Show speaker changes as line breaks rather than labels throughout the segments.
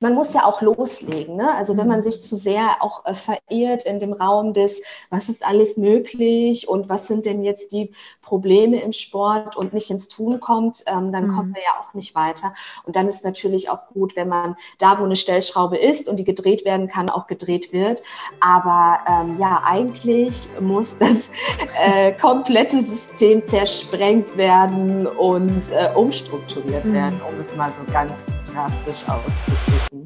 man muss ja auch loslegen. Ne? Also wenn man mhm. sich zu sehr auch äh, verirrt in dem Raum des, was ist alles möglich und was sind denn jetzt die Probleme im Sport und nicht ins Tun kommt, ähm, dann mhm. kommen wir ja auch nicht weiter. Und dann ist natürlich auch gut, wenn man da, wo eine Stellschraube ist und die gedreht werden kann, auch gedreht wird. Aber ähm, ja, eigentlich muss das äh, komplette System zersprengt werden und äh, umstrukturiert mhm. werden, um es mal so ganz drastisch auszudrücken.
Moin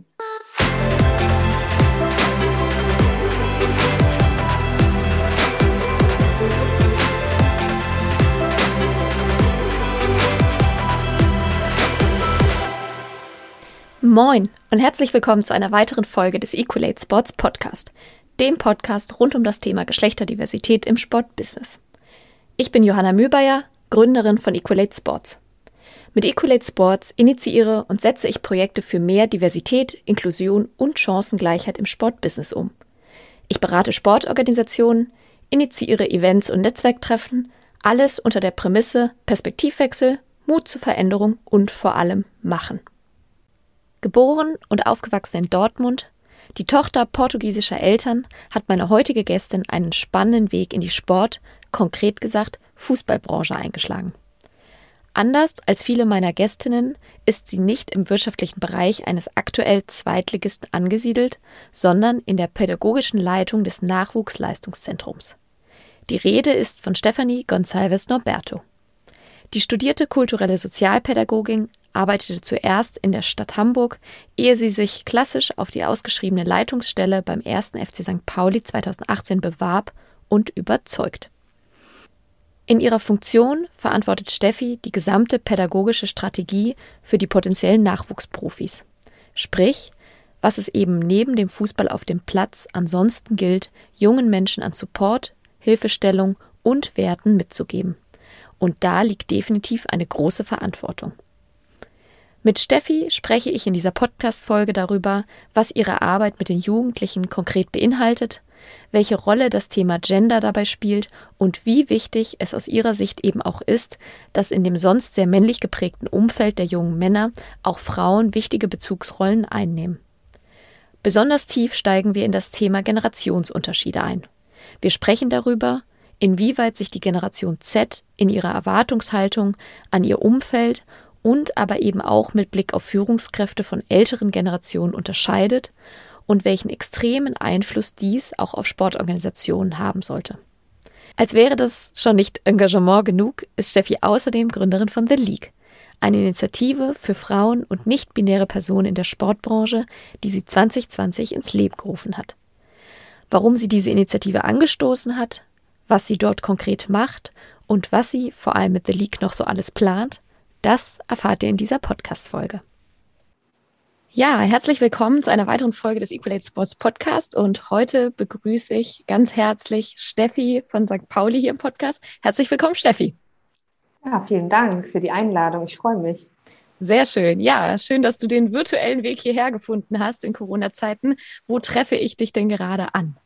und herzlich willkommen zu einer weiteren Folge des Equalate Sports Podcast, dem Podcast rund um das Thema Geschlechterdiversität im Sportbusiness. Ich bin Johanna Mühlbayer, Gründerin von Equalate Sports. Mit Equalate Sports initiiere und setze ich Projekte für mehr Diversität, Inklusion und Chancengleichheit im Sportbusiness um. Ich berate Sportorganisationen, initiiere Events und Netzwerktreffen, alles unter der Prämisse Perspektivwechsel, Mut zur Veränderung und vor allem Machen. Geboren und aufgewachsen in Dortmund, die Tochter portugiesischer Eltern, hat meine heutige Gästin einen spannenden Weg in die Sport, konkret gesagt Fußballbranche eingeschlagen. Anders als viele meiner Gästinnen ist sie nicht im wirtschaftlichen Bereich eines aktuell Zweitligisten angesiedelt, sondern in der pädagogischen Leitung des Nachwuchsleistungszentrums. Die Rede ist von Stefanie Gonçalves Norberto. Die studierte kulturelle Sozialpädagogin arbeitete zuerst in der Stadt Hamburg, ehe sie sich klassisch auf die ausgeschriebene Leitungsstelle beim 1. FC St. Pauli 2018 bewarb und überzeugt. In ihrer Funktion verantwortet Steffi die gesamte pädagogische Strategie für die potenziellen Nachwuchsprofis. Sprich, was es eben neben dem Fußball auf dem Platz ansonsten gilt, jungen Menschen an Support, Hilfestellung und Werten mitzugeben. Und da liegt definitiv eine große Verantwortung. Mit Steffi spreche ich in dieser Podcast-Folge darüber, was ihre Arbeit mit den Jugendlichen konkret beinhaltet, welche Rolle das Thema Gender dabei spielt und wie wichtig es aus ihrer Sicht eben auch ist, dass in dem sonst sehr männlich geprägten Umfeld der jungen Männer auch Frauen wichtige Bezugsrollen einnehmen. Besonders tief steigen wir in das Thema Generationsunterschiede ein. Wir sprechen darüber, inwieweit sich die Generation Z in ihrer Erwartungshaltung an ihr Umfeld und aber eben auch mit Blick auf Führungskräfte von älteren Generationen unterscheidet und welchen extremen Einfluss dies auch auf Sportorganisationen haben sollte. Als wäre das schon nicht Engagement genug, ist Steffi außerdem Gründerin von The League, eine Initiative für Frauen und nicht-binäre Personen in der Sportbranche, die sie 2020 ins Leben gerufen hat. Warum sie diese Initiative angestoßen hat, was sie dort konkret macht und was sie vor allem mit The League noch so alles plant, das erfahrt ihr in dieser Podcast-Folge. Ja, herzlich willkommen zu einer weiteren Folge des Equalate Sports Podcast. Und heute begrüße ich ganz herzlich Steffi von St. Pauli hier im Podcast. Herzlich willkommen, Steffi.
Ja, vielen Dank für die Einladung. Ich freue mich.
Sehr schön. Ja, schön, dass du den virtuellen Weg hierher gefunden hast in Corona-Zeiten. Wo treffe ich dich denn gerade an?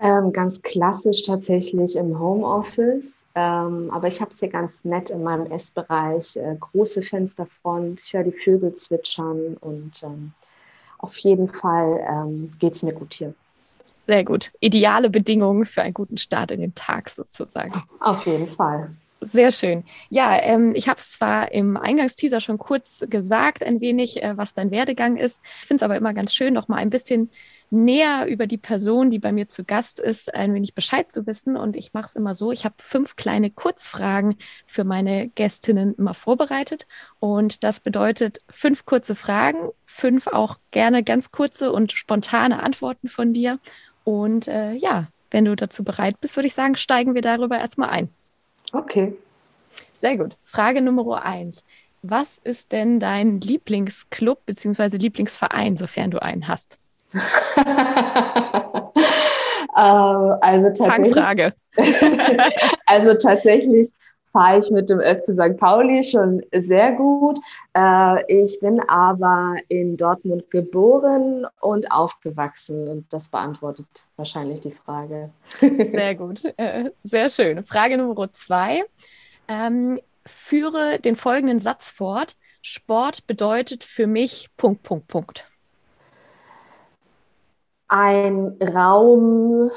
Ähm, ganz klassisch tatsächlich im Homeoffice. Ähm, aber ich habe es hier ganz nett in meinem Essbereich. Äh, große Fensterfront, ich höre die Vögel zwitschern und ähm, auf jeden Fall ähm, geht es mir gut hier.
Sehr gut. Ideale Bedingungen für einen guten Start in den Tag sozusagen.
Auf jeden Fall.
Sehr schön. Ja, ähm, ich habe es zwar im Eingangsteaser schon kurz gesagt, ein wenig, äh, was dein Werdegang ist. Ich finde es aber immer ganz schön, noch mal ein bisschen näher über die Person, die bei mir zu Gast ist, ein wenig Bescheid zu wissen. Und ich mache es immer so, ich habe fünf kleine Kurzfragen für meine Gästinnen immer vorbereitet. Und das bedeutet fünf kurze Fragen, fünf auch gerne ganz kurze und spontane Antworten von dir. Und äh, ja, wenn du dazu bereit bist, würde ich sagen, steigen wir darüber erstmal ein.
Okay.
Sehr gut. Frage Nummer eins. Was ist denn dein Lieblingsclub bzw. Lieblingsverein, sofern du einen hast?
Ähm, also tatsächlich,
Fangfrage.
also tatsächlich fahre ich mit dem FC St. Pauli schon sehr gut. Äh, ich bin aber in Dortmund geboren und aufgewachsen und das beantwortet wahrscheinlich die Frage.
Sehr gut, äh, sehr schön. Frage Nummer zwei. Ähm, führe den folgenden Satz fort. Sport bedeutet für mich Punkt, Punkt, Punkt.
Ein Raum,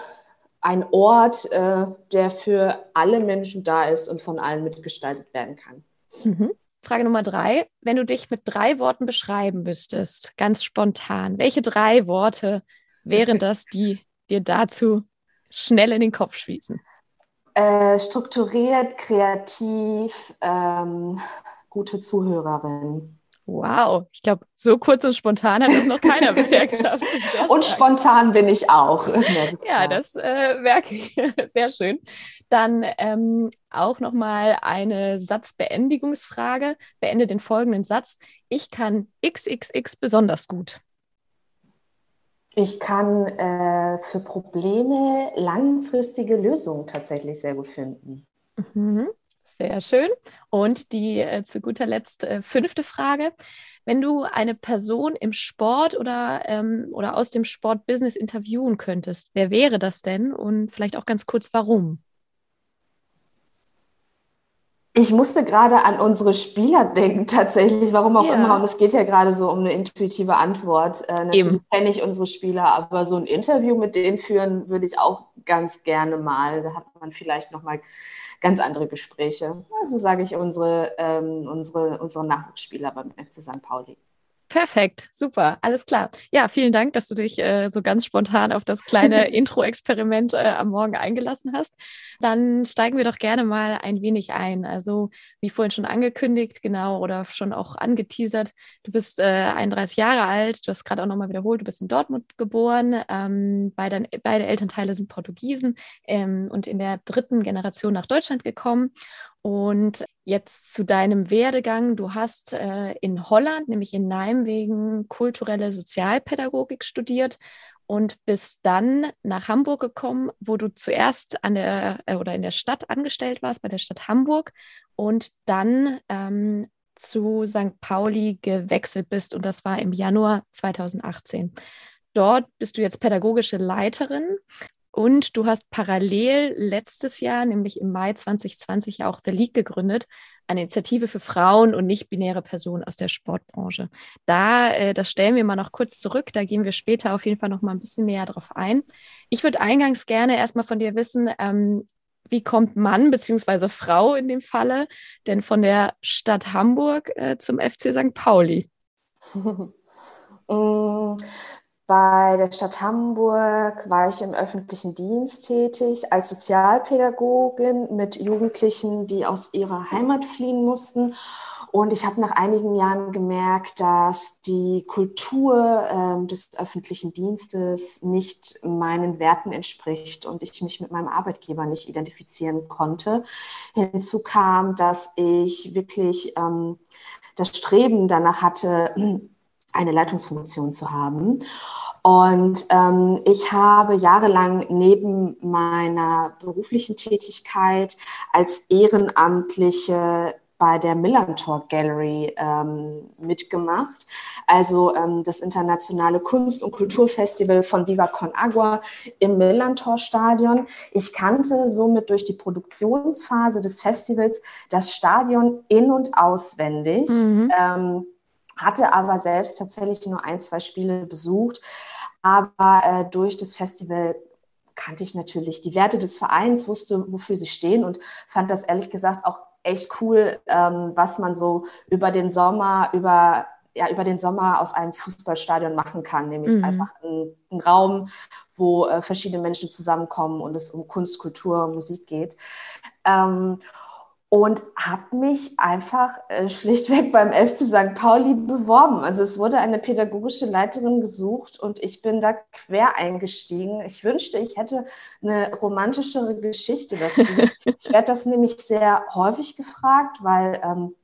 ein Ort, äh, der für alle Menschen da ist und von allen mitgestaltet werden kann.
Mhm. Frage Nummer drei. Wenn du dich mit drei Worten beschreiben müsstest, ganz spontan, welche drei Worte wären das, die dir dazu schnell in den Kopf schießen?
Äh, strukturiert, kreativ, ähm, gute Zuhörerin.
Wow, ich glaube, so kurz und spontan hat das noch keiner bisher geschafft.
Und spontan bin ich auch.
ja, das äh, merke ich. Sehr schön. Dann ähm, auch nochmal eine Satzbeendigungsfrage. Beende den folgenden Satz. Ich kann XXX besonders gut.
Ich kann äh, für Probleme langfristige Lösungen tatsächlich sehr gut finden.
Mhm. Sehr schön. Und die äh, zu guter Letzt äh, fünfte Frage. Wenn du eine Person im Sport oder, ähm, oder aus dem Sportbusiness interviewen könntest, wer wäre das denn? Und vielleicht auch ganz kurz, warum?
Ich musste gerade an unsere Spieler denken, tatsächlich, warum auch ja. immer. Und es geht ja gerade so um eine intuitive Antwort. Äh, natürlich kenne ich unsere Spieler, aber so ein Interview mit denen führen würde ich auch ganz gerne mal. Da hat man vielleicht nochmal ganz andere Gespräche. Also sage ich unsere, ähm, unsere, unsere Nachwuchsspieler beim FC St. Pauli.
Perfekt, super, alles klar. Ja, vielen Dank, dass du dich äh, so ganz spontan auf das kleine Intro-Experiment äh, am Morgen eingelassen hast. Dann steigen wir doch gerne mal ein wenig ein. Also, wie vorhin schon angekündigt, genau, oder schon auch angeteasert, du bist äh, 31 Jahre alt, du hast gerade auch nochmal wiederholt, du bist in Dortmund geboren, ähm, beide, beide Elternteile sind Portugiesen ähm, und in der dritten Generation nach Deutschland gekommen und jetzt zu deinem Werdegang. Du hast äh, in Holland, nämlich in Nijmegen, kulturelle Sozialpädagogik studiert und bist dann nach Hamburg gekommen, wo du zuerst an der äh, oder in der Stadt angestellt warst, bei der Stadt Hamburg und dann ähm, zu St. Pauli gewechselt bist und das war im Januar 2018. Dort bist du jetzt pädagogische Leiterin und du hast parallel letztes Jahr, nämlich im Mai 2020, auch The League gegründet, eine Initiative für Frauen und nicht-binäre Personen aus der Sportbranche. Da, äh, das stellen wir mal noch kurz zurück, da gehen wir später auf jeden Fall noch mal ein bisschen näher drauf ein. Ich würde eingangs gerne erstmal von dir wissen, ähm, wie kommt Mann bzw. Frau in dem Falle denn von der Stadt Hamburg äh, zum FC St. Pauli?
Bei der Stadt Hamburg war ich im öffentlichen Dienst tätig als Sozialpädagogin mit Jugendlichen, die aus ihrer Heimat fliehen mussten. Und ich habe nach einigen Jahren gemerkt, dass die Kultur äh, des öffentlichen Dienstes nicht meinen Werten entspricht und ich mich mit meinem Arbeitgeber nicht identifizieren konnte. Hinzu kam, dass ich wirklich ähm, das Streben danach hatte, eine Leitungsfunktion zu haben. Und ähm, ich habe jahrelang neben meiner beruflichen Tätigkeit als Ehrenamtliche bei der Millantor Gallery ähm, mitgemacht, also ähm, das internationale Kunst- und Kulturfestival von Viva Con Agua im Millantor Stadion. Ich kannte somit durch die Produktionsphase des Festivals das Stadion in- und auswendig. Mhm. Ähm, hatte aber selbst tatsächlich nur ein, zwei Spiele besucht. Aber äh, durch das Festival kannte ich natürlich die Werte des Vereins, wusste, wofür sie stehen und fand das ehrlich gesagt auch echt cool, ähm, was man so über den Sommer, über, ja, über den Sommer aus einem Fußballstadion machen kann, nämlich mhm. einfach ein, ein, Raum, wo äh, verschiedene Menschen zusammenkommen und es um Kunst, Kultur, Musik geht. Ähm, und habe mich einfach äh, schlichtweg beim FC St. Pauli beworben. Also es wurde eine pädagogische Leiterin gesucht und ich bin da quer eingestiegen. Ich wünschte, ich hätte eine romantischere Geschichte dazu. ich werde das nämlich sehr häufig gefragt, weil ähm,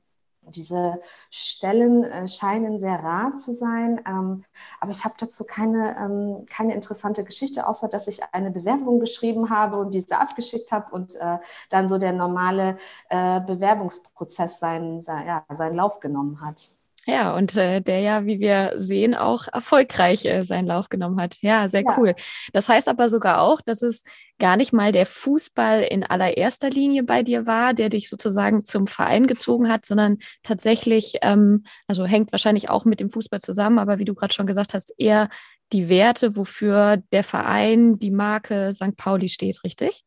diese Stellen äh, scheinen sehr rar zu sein, ähm, aber ich habe dazu keine, ähm, keine interessante Geschichte, außer dass ich eine Bewerbung geschrieben habe und diese abgeschickt habe und äh, dann so der normale äh, Bewerbungsprozess seinen, sein, ja, seinen Lauf genommen hat.
Ja, und äh, der ja, wie wir sehen, auch erfolgreich äh, seinen Lauf genommen hat. Ja, sehr ja. cool. Das heißt aber sogar auch, dass es gar nicht mal der Fußball in allererster Linie bei dir war, der dich sozusagen zum Verein gezogen hat, sondern tatsächlich, ähm, also hängt wahrscheinlich auch mit dem Fußball zusammen, aber wie du gerade schon gesagt hast, eher die Werte, wofür der Verein, die Marke St. Pauli steht, richtig?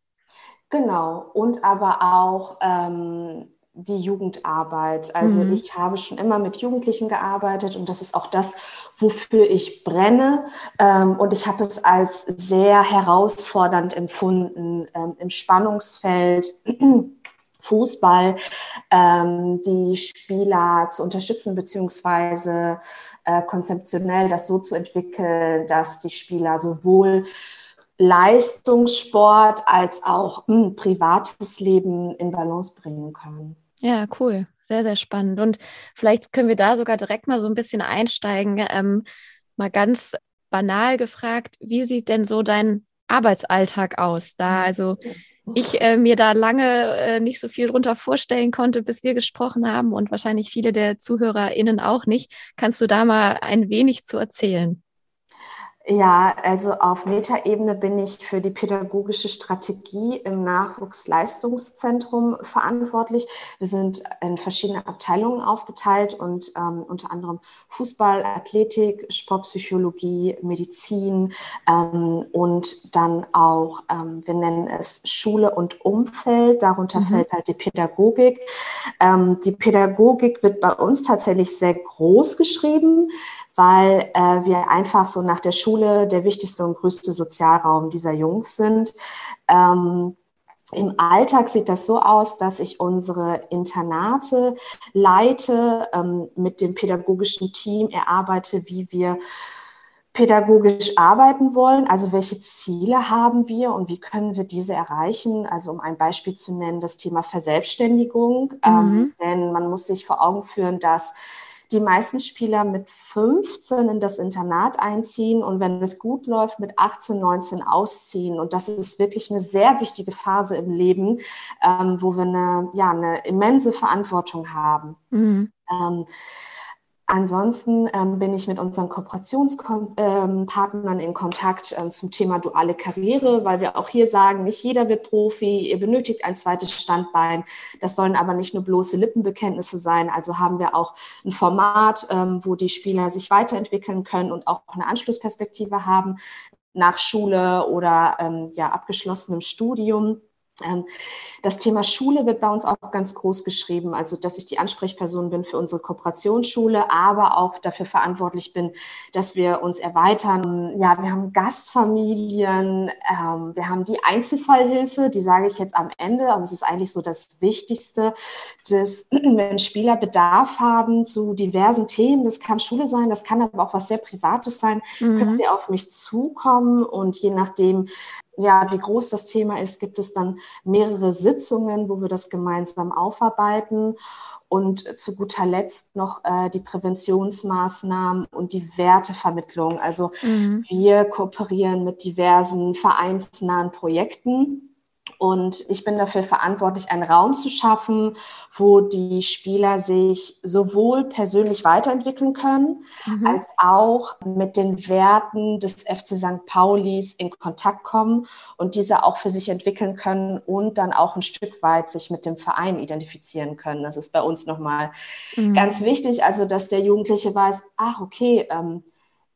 Genau. Und aber auch ähm, die Jugendarbeit. Also mhm. ich habe schon immer mit Jugendlichen gearbeitet und das ist auch das, wofür ich brenne. Ähm, und ich habe es als sehr herausfordernd empfunden ähm, im Spannungsfeld. Fußball, ähm, die Spieler zu unterstützen, beziehungsweise äh, konzeptionell das so zu entwickeln, dass die Spieler sowohl Leistungssport als auch mh, hm, privates Leben in Balance bringen können.
Ja, cool. Sehr, sehr spannend. Und vielleicht können wir da sogar direkt mal so ein bisschen einsteigen. Ähm, mal ganz banal gefragt, wie sieht denn so dein Arbeitsalltag aus? Da also ich äh, mir da lange äh, nicht so viel drunter vorstellen konnte, bis wir gesprochen haben und wahrscheinlich viele der ZuhörerInnen auch nicht. Kannst du da mal ein wenig zu erzählen?
Ja, also auf Metaebene bin ich für die pädagogische Strategie im Nachwuchsleistungszentrum verantwortlich. Wir sind in verschiedene Abteilungen aufgeteilt und ähm, unter anderem Fußball, Athletik, Sportpsychologie, Medizin ähm, und dann auch, ähm, wir nennen es Schule und Umfeld. Darunter mhm. fällt halt die Pädagogik. Ähm, die Pädagogik wird bei uns tatsächlich sehr groß geschrieben weil äh, wir einfach so nach der Schule der wichtigste und größte Sozialraum dieser Jungs sind. Ähm, im Alltag sieht das so aus, dass ich unsere Internate leite, ähm, mit dem pädagogischen Team erarbeite, wie wir pädagogisch arbeiten wollen, also welche Ziele haben wir und wie können wir diese erreichen. Also um ein Beispiel zu nennen, das Thema Verselbstständigung. Mhm. Ähm, denn man muss sich vor Augen führen, dass die meisten Spieler mit 15 in das Internat einziehen und wenn es gut läuft, mit 18, 19 ausziehen. Und das ist wirklich eine sehr wichtige Phase im Leben, ähm, wo wir eine, ja, eine immense Verantwortung haben. Mhm. Ähm, Ansonsten ähm, bin ich mit unseren Kooperationspartnern ähm, in Kontakt ähm, zum Thema duale Karriere, weil wir auch hier sagen, nicht jeder wird Profi, ihr benötigt ein zweites Standbein. Das sollen aber nicht nur bloße Lippenbekenntnisse sein. Also haben wir auch ein Format, ähm, wo die Spieler sich weiterentwickeln können und auch eine Anschlussperspektive haben nach Schule oder ähm, ja, abgeschlossenem Studium. Ähm, das Thema Schule wird bei uns auch ganz groß geschrieben, also dass ich die Ansprechperson bin für unsere Kooperationsschule, aber auch dafür verantwortlich bin, dass wir uns erweitern. Ja, wir haben Gastfamilien, ähm, wir haben die Einzelfallhilfe, die sage ich jetzt am Ende, aber es ist eigentlich so das Wichtigste, dass wenn Spieler Bedarf haben zu diversen Themen, das kann Schule sein, das kann aber auch was sehr Privates sein, mhm. können sie auf mich zukommen und je nachdem, ja, wie groß das Thema ist, gibt es dann mehrere Sitzungen, wo wir das gemeinsam aufarbeiten. Und zu guter Letzt noch äh, die Präventionsmaßnahmen und die Wertevermittlung. Also mhm. wir kooperieren mit diversen vereinsnahen Projekten und ich bin dafür verantwortlich, einen Raum zu schaffen, wo die Spieler sich sowohl persönlich weiterentwickeln können, mhm. als auch mit den Werten des FC St. Paulis in Kontakt kommen und diese auch für sich entwickeln können und dann auch ein Stück weit sich mit dem Verein identifizieren können. Das ist bei uns nochmal mhm. ganz wichtig, also dass der Jugendliche weiß, ach okay, ähm,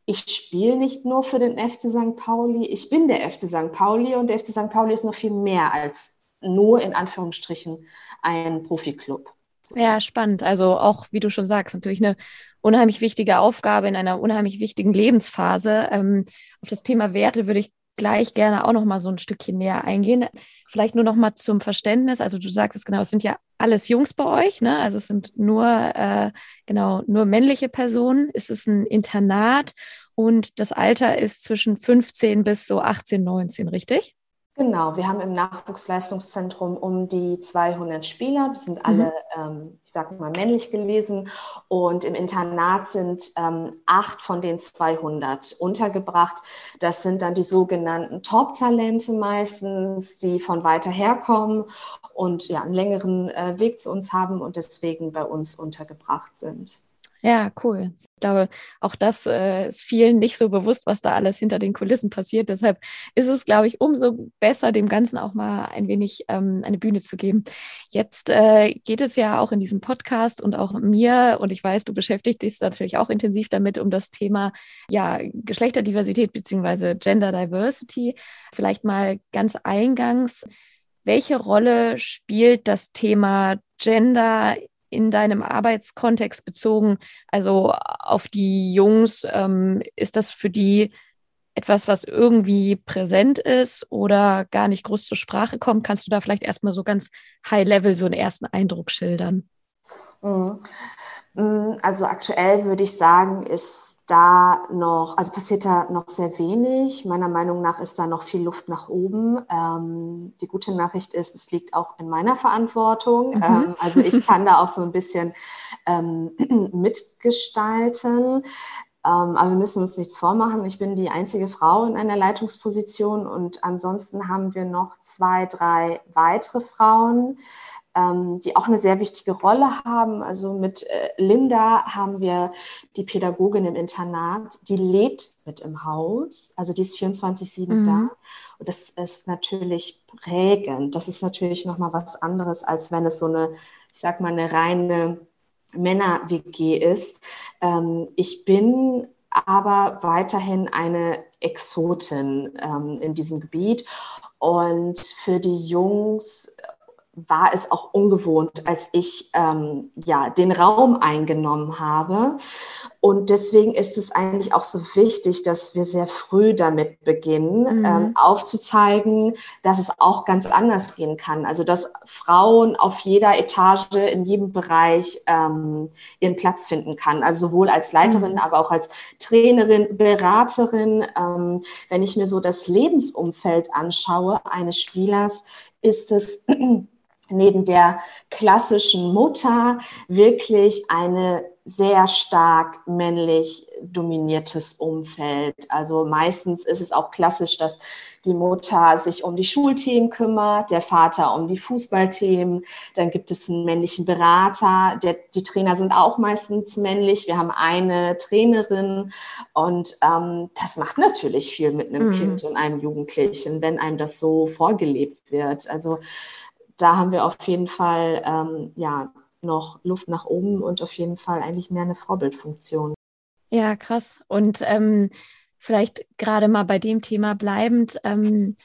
ich spiele nicht nur für den FC St. Pauli, ich bin der FC St. Pauli und der FC St. Pauli ist noch viel mehr als nur in Anführungsstrichen ein Profiklub.
Ja, spannend. Also auch, wie du schon sagst, natürlich eine unheimlich wichtige Aufgabe in einer unheimlich wichtigen Lebensphase. Ähm, auf das Thema Werte würde ich gleich gerne auch noch mal so ein Stückchen näher eingehen. Vielleicht nur noch mal zum Verständnis. Also du sagst es genau, es sind ja alles Jungs bei euch, ne? Also es sind nur äh, genau nur männliche Personen. Es ist ein Internat und das Alter ist zwischen 15 bis so 18, 19, richtig?
Genau, wir haben im Nachwuchsleistungszentrum um die 200 Spieler, die sind alle, mhm. ähm, ich sage mal, männlich gelesen und im Internat sind ähm, acht von den 200 untergebracht. Das sind dann die sogenannten Top-Talente meistens, die von weiter herkommen und ja, einen längeren äh, Weg zu uns haben und deswegen bei uns untergebracht sind.
Ja, cool. Ich glaube, auch das äh, ist vielen nicht so bewusst, was da alles hinter den Kulissen passiert. Deshalb ist es, glaube ich, umso besser, dem Ganzen auch mal ein wenig ähm, eine Bühne zu geben. Jetzt äh, geht es ja auch in diesem Podcast und auch mir, und ich weiß, du beschäftigst dich natürlich auch intensiv damit, um das Thema ja, Geschlechterdiversität bzw. Gender Diversity. Vielleicht mal ganz eingangs. Welche Rolle spielt das Thema Gender in deinem Arbeitskontext bezogen, also auf die Jungs, ähm, ist das für die etwas, was irgendwie präsent ist oder gar nicht groß zur Sprache kommt? Kannst du da vielleicht erstmal so ganz high-level so einen ersten Eindruck schildern?
Mhm. Mm, also aktuell würde ich sagen, ist da noch, also passiert da noch sehr wenig. Meiner Meinung nach ist da noch viel Luft nach oben. Ähm, die gute Nachricht ist, es liegt auch in meiner Verantwortung. Mhm. Ähm, also ich kann da auch so ein bisschen ähm, mitgestalten. Ähm, aber wir müssen uns nichts vormachen. Ich bin die einzige Frau in einer Leitungsposition und ansonsten haben wir noch zwei, drei weitere Frauen ähm, die auch eine sehr wichtige Rolle haben. Also mit äh, Linda haben wir die Pädagogin im Internat, die lebt mit im Haus, also die ist 24-7 mhm. da. Und das ist natürlich prägend. Das ist natürlich nochmal was anderes, als wenn es so eine, ich sag mal, eine reine Männer-WG ist. Ähm, ich bin aber weiterhin eine Exotin ähm, in diesem Gebiet. Und für die Jungs war es auch ungewohnt, als ich ähm, ja den Raum eingenommen habe. Und deswegen ist es eigentlich auch so wichtig, dass wir sehr früh damit beginnen, mhm. ähm, aufzuzeigen, dass es auch ganz anders gehen kann. Also dass Frauen auf jeder Etage, in jedem Bereich ähm, ihren Platz finden kann. Also sowohl als Leiterin, mhm. aber auch als Trainerin, Beraterin. Ähm, wenn ich mir so das Lebensumfeld anschaue eines Spielers, ist es neben der klassischen Mutter wirklich eine sehr stark männlich dominiertes Umfeld. Also meistens ist es auch klassisch, dass die Mutter sich um die Schulthemen kümmert, der Vater um die Fußballthemen. Dann gibt es einen männlichen Berater. Der, die Trainer sind auch meistens männlich. Wir haben eine Trainerin und ähm, das macht natürlich viel mit einem mhm. Kind und einem Jugendlichen, wenn einem das so vorgelebt wird. Also da haben wir auf jeden Fall ähm, ja noch Luft nach oben und auf jeden Fall eigentlich mehr eine Vorbildfunktion.
Ja, krass. Und ähm, vielleicht gerade mal bei dem Thema bleibend. Ähm,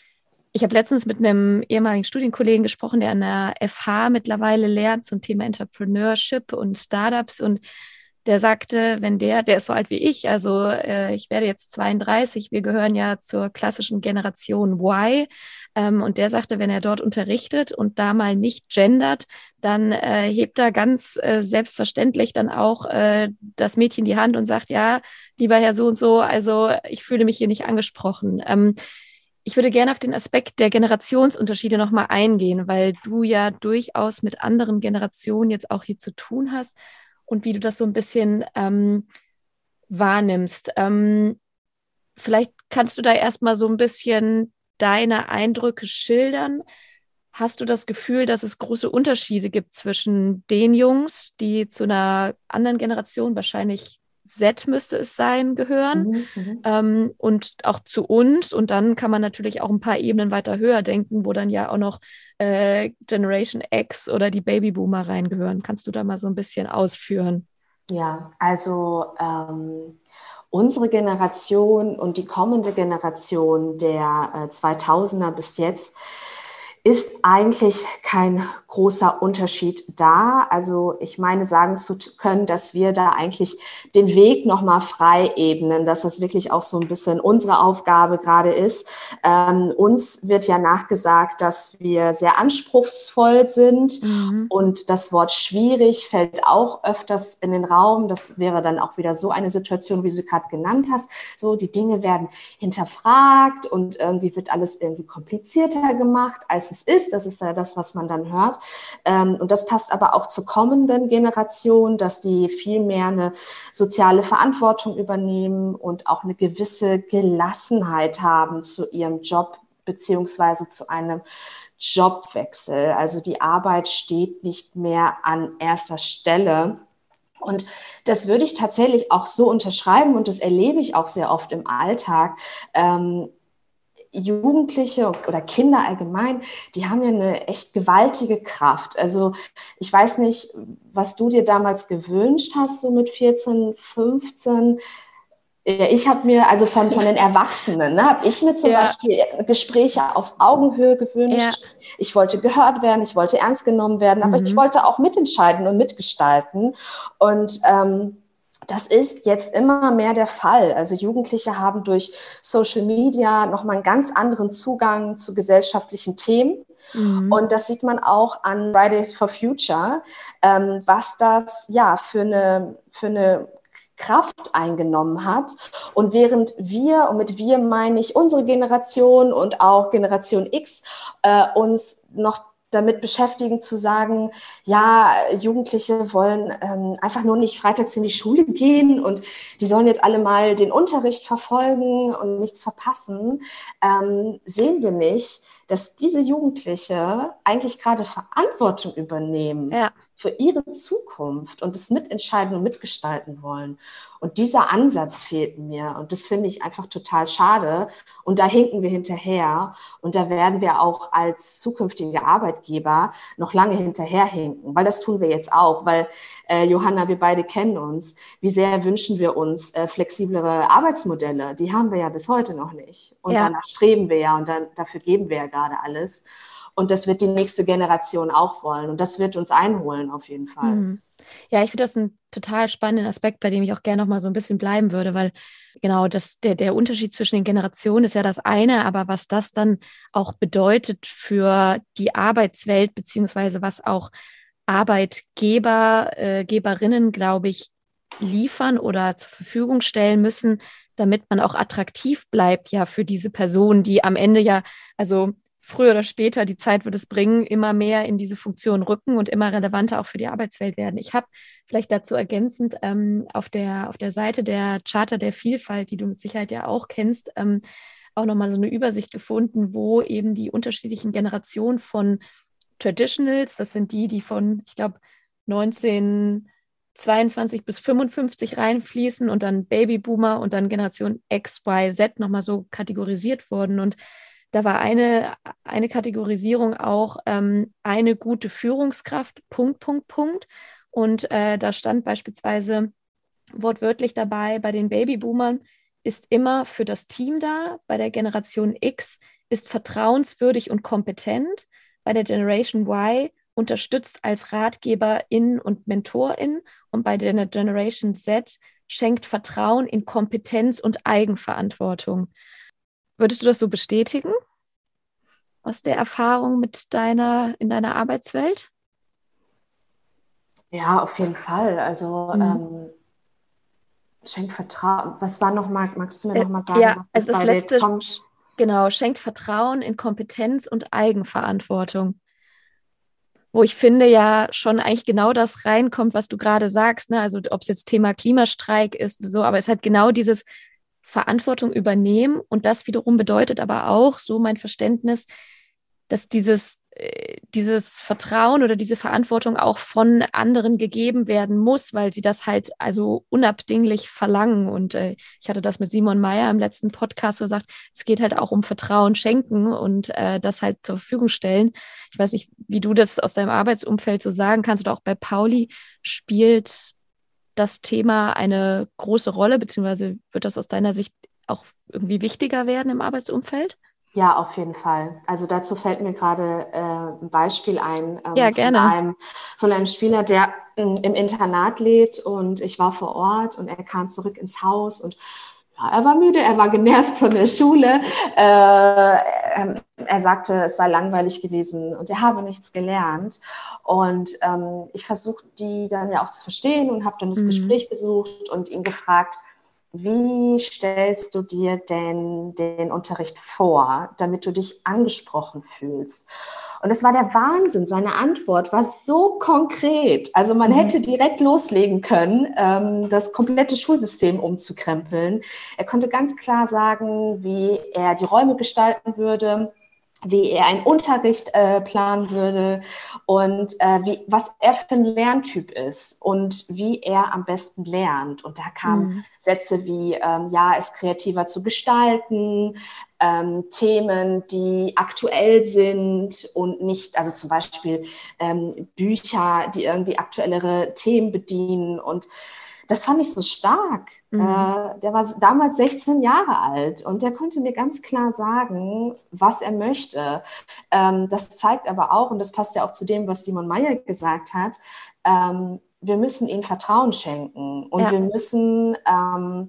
ich habe letztens mit einem ehemaligen Studienkollegen gesprochen, der an der FH mittlerweile lehrt zum Thema Entrepreneurship und Startups und der sagte, wenn der, der ist so alt wie ich, also äh, ich werde jetzt 32, wir gehören ja zur klassischen Generation Y, ähm, und der sagte, wenn er dort unterrichtet und da mal nicht gendert, dann äh, hebt er ganz äh, selbstverständlich dann auch äh, das Mädchen die Hand und sagt, ja, lieber Herr so und so, also ich fühle mich hier nicht angesprochen. Ähm, ich würde gerne auf den Aspekt der Generationsunterschiede nochmal eingehen, weil du ja durchaus mit anderen Generationen jetzt auch hier zu tun hast und wie du das so ein bisschen ähm, wahrnimmst. Ähm, vielleicht kannst du da erstmal so ein bisschen deine Eindrücke schildern. Hast du das Gefühl, dass es große Unterschiede gibt zwischen den Jungs, die zu einer anderen Generation, wahrscheinlich Z müsste es sein, gehören, mhm, mhm, ähm, und auch zu uns? Und dann kann man natürlich auch ein paar Ebenen weiter höher denken, wo dann ja auch noch äh, Generation X oder die Babyboomer reingehören. Kannst du da mal so ein bisschen ausführen?
Ja, also ähm, unsere Generation und die kommende Generation der äh, 2000er bis jetzt ist eigentlich kein großer Unterschied da. Also ich meine sagen zu können, dass wir da eigentlich den Weg nochmal frei ebnen, dass das wirklich auch so ein bisschen unsere Aufgabe gerade ist. Ähm, uns wird ja nachgesagt, dass wir sehr anspruchsvoll sind mhm. und das Wort schwierig fällt auch öfters in den Raum. Das wäre dann auch wieder so eine Situation, wie du gerade genannt hast. So, die Dinge werden hinterfragt und irgendwie wird alles irgendwie komplizierter gemacht, als es ist. Das ist ja das, was man dann hört. Ähm, und das passt aber auch zur kommenden Generation, dass die viel mehr eine soziale Verantwortung übernehmen und auch eine gewisse Gelassenheit haben zu ihrem Job beziehungsweise zu einem Jobwechsel. Also die Arbeit steht nicht mehr an erster Stelle. Und das würde ich tatsächlich auch so unterschreiben und das erlebe ich auch sehr oft im Alltag. Jugendliche oder Kinder allgemein, die haben ja eine echt gewaltige Kraft. Also ich weiß nicht, was du dir damals gewünscht hast, so mit 14, 15. Ja, ich habe mir, also von, von den Erwachsenen, ne, habe ich mir zum ja. Beispiel Gespräche auf Augenhöhe gewünscht. Ja. Ich wollte gehört werden, ich wollte ernst genommen werden, aber mhm. ich wollte auch mitentscheiden und mitgestalten. Und ähm, das ist jetzt immer mehr der Fall. Also Jugendliche haben durch Social Media nochmal einen ganz anderen Zugang zu gesellschaftlichen Themen. Mhm. Und das sieht man auch an Fridays for Future, ähm, was das ja für eine, für eine Kraft eingenommen hat. Und während wir, und mit wir meine ich unsere Generation und auch Generation X, äh, uns noch damit beschäftigen zu sagen, ja, Jugendliche wollen ähm, einfach nur nicht freitags in die Schule gehen und die sollen jetzt alle mal den Unterricht verfolgen und nichts verpassen, ähm, sehen wir nicht, dass diese Jugendliche eigentlich gerade Verantwortung übernehmen. Ja für ihre Zukunft und das mitentscheiden und mitgestalten wollen. Und dieser Ansatz fehlt mir und das finde ich einfach total schade. Und da hinken wir hinterher und da werden wir auch als zukünftige Arbeitgeber noch lange hinterherhinken, weil das tun wir jetzt auch, weil äh, Johanna, wir beide kennen uns. Wie sehr wünschen wir uns äh, flexiblere Arbeitsmodelle? Die haben wir ja bis heute noch nicht. Und ja. danach streben wir ja und dann, dafür geben wir ja gerade alles. Und das wird die nächste Generation auch wollen. Und das wird uns einholen auf jeden Fall. Mhm.
Ja, ich finde das einen total spannenden Aspekt, bei dem ich auch gerne noch mal so ein bisschen bleiben würde, weil genau das, der, der Unterschied zwischen den Generationen ist ja das eine, aber was das dann auch bedeutet für die Arbeitswelt, beziehungsweise was auch Arbeitgeber, äh, Geberinnen, glaube ich, liefern oder zur Verfügung stellen müssen, damit man auch attraktiv bleibt, ja, für diese Person, die am Ende ja, also früher oder später, die Zeit wird es bringen, immer mehr in diese Funktion rücken und immer relevanter auch für die Arbeitswelt werden. Ich habe vielleicht dazu ergänzend ähm, auf, der, auf der Seite der Charta der Vielfalt, die du mit Sicherheit ja auch kennst, ähm, auch nochmal so eine Übersicht gefunden, wo eben die unterschiedlichen Generationen von Traditionals, das sind die, die von, ich glaube, 1922 bis 55 reinfließen und dann Babyboomer und dann Generation X, Y, Z nochmal so kategorisiert wurden. Und da war eine, eine Kategorisierung auch ähm, eine gute Führungskraft, Punkt, Punkt, Punkt. Und äh, da stand beispielsweise wortwörtlich dabei, bei den Babyboomern ist immer für das Team da, bei der Generation X ist vertrauenswürdig und kompetent, bei der Generation Y unterstützt als Ratgeberin und Mentorin und bei der Generation Z schenkt Vertrauen in Kompetenz und Eigenverantwortung. Würdest du das so bestätigen? Aus der Erfahrung mit deiner, in deiner Arbeitswelt?
Ja, auf jeden Fall. Also mhm. ähm, schenkt Vertrauen. Was war nochmal, magst du mir nochmal sagen?
Ja, also das letzte, genau, schenkt Vertrauen in Kompetenz und Eigenverantwortung. Wo ich finde ja schon eigentlich genau das reinkommt, was du gerade sagst. Ne? Also ob es jetzt Thema Klimastreik ist, so, aber es hat genau dieses Verantwortung übernehmen. Und das wiederum bedeutet aber auch, so mein Verständnis, dass dieses, äh, dieses Vertrauen oder diese Verantwortung auch von anderen gegeben werden muss, weil sie das halt also unabdinglich verlangen. Und äh, ich hatte das mit Simon Meyer im letzten Podcast gesagt, es geht halt auch um Vertrauen schenken und äh, das halt zur Verfügung stellen. Ich weiß nicht, wie du das aus deinem Arbeitsumfeld so sagen kannst oder auch bei Pauli spielt das Thema eine große Rolle, beziehungsweise wird das aus deiner Sicht auch irgendwie wichtiger werden im Arbeitsumfeld?
Ja, auf jeden Fall. Also dazu fällt mir gerade äh, ein Beispiel ein
ähm, ja, gerne.
Von, einem, von einem Spieler, der ähm, im Internat lebt und ich war vor Ort und er kam zurück ins Haus und er war müde, er war genervt von der Schule. Äh, ähm, er sagte, es sei langweilig gewesen und er habe nichts gelernt. Und ähm, ich versuche die dann ja auch zu verstehen und habe dann das mhm. Gespräch gesucht und ihn gefragt, wie stellst du dir denn den Unterricht vor, damit du dich angesprochen fühlst? Und es war der Wahnsinn. Seine Antwort war so konkret. Also man mhm. hätte direkt loslegen können, ähm, das komplette Schulsystem umzukrempeln. Er konnte ganz klar sagen, wie er die Räume gestalten würde, wie er einen Unterricht äh, planen würde und äh, wie, was er für ein Lerntyp ist und wie er am besten lernt. Und da kamen mhm. Sätze wie, ähm, ja, es kreativer zu gestalten, ähm, Themen, die aktuell sind und nicht, also zum Beispiel ähm, Bücher, die irgendwie aktuellere Themen bedienen. Und das fand ich so stark. Mhm. Äh, der war damals 16 Jahre alt und der konnte mir ganz klar sagen, was er möchte. Ähm, das zeigt aber auch, und das passt ja auch zu dem, was Simon Meyer gesagt hat, ähm, wir müssen ihnen Vertrauen schenken und ja. wir müssen ähm,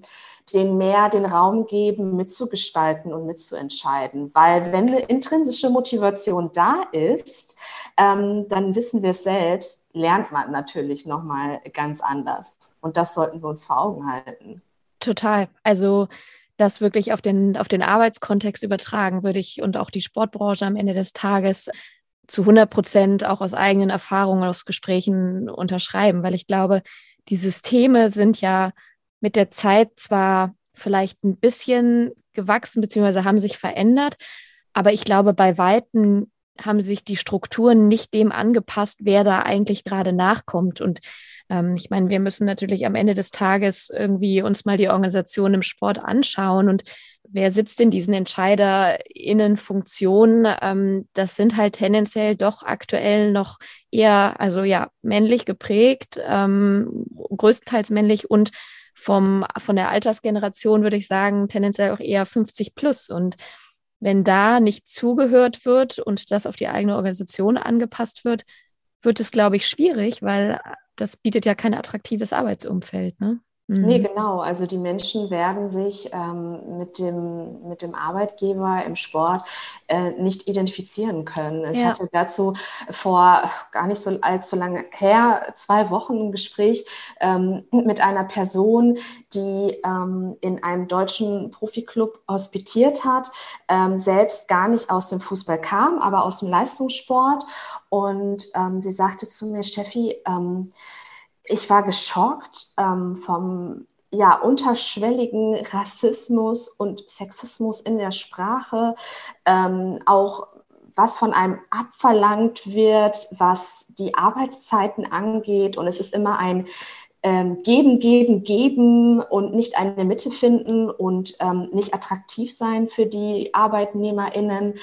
denen mehr den Raum geben, mitzugestalten und mitzuentscheiden. Weil wenn eine intrinsische Motivation da ist, ähm, dann wissen wir es selbst, lernt man natürlich nochmal ganz anders. Und das sollten wir uns vor Augen halten.
Total. Also das wirklich auf den, auf den Arbeitskontext übertragen würde ich und auch die Sportbranche am Ende des Tages zu 100 Prozent auch aus eigenen Erfahrungen, aus Gesprächen unterschreiben, weil ich glaube, die Systeme sind ja mit der Zeit zwar vielleicht ein bisschen gewachsen, beziehungsweise haben sich verändert, aber ich glaube, bei Weitem haben sich die Strukturen nicht dem angepasst, wer da eigentlich gerade nachkommt. Und ähm, ich meine, wir müssen natürlich am Ende des Tages irgendwie uns mal die Organisation im Sport anschauen und wer sitzt in diesen EntscheiderInnen-Funktionen? Ähm, das sind halt tendenziell doch aktuell noch eher, also ja, männlich geprägt, ähm, größtenteils männlich und vom, von der Altersgeneration würde ich sagen, tendenziell auch eher 50 plus. Und wenn da nicht zugehört wird und das auf die eigene Organisation angepasst wird, wird es, glaube ich, schwierig, weil das bietet ja kein attraktives Arbeitsumfeld. Ne?
Mhm. Nee, genau. Also die Menschen werden sich ähm, mit, dem, mit dem Arbeitgeber im Sport äh, nicht identifizieren können. Ich ja. hatte dazu vor gar nicht so allzu lange her, zwei Wochen ein Gespräch ähm, mit einer Person, die ähm, in einem deutschen Profiklub hospitiert hat, ähm, selbst gar nicht aus dem Fußball kam, aber aus dem Leistungssport. Und ähm, sie sagte zu mir, Steffi, ähm, ich war geschockt ähm, vom ja, unterschwelligen Rassismus und Sexismus in der Sprache, ähm, auch was von einem abverlangt wird, was die Arbeitszeiten angeht. Und es ist immer ein ähm, Geben, Geben, Geben und nicht eine Mitte finden und ähm, nicht attraktiv sein für die ArbeitnehmerInnen.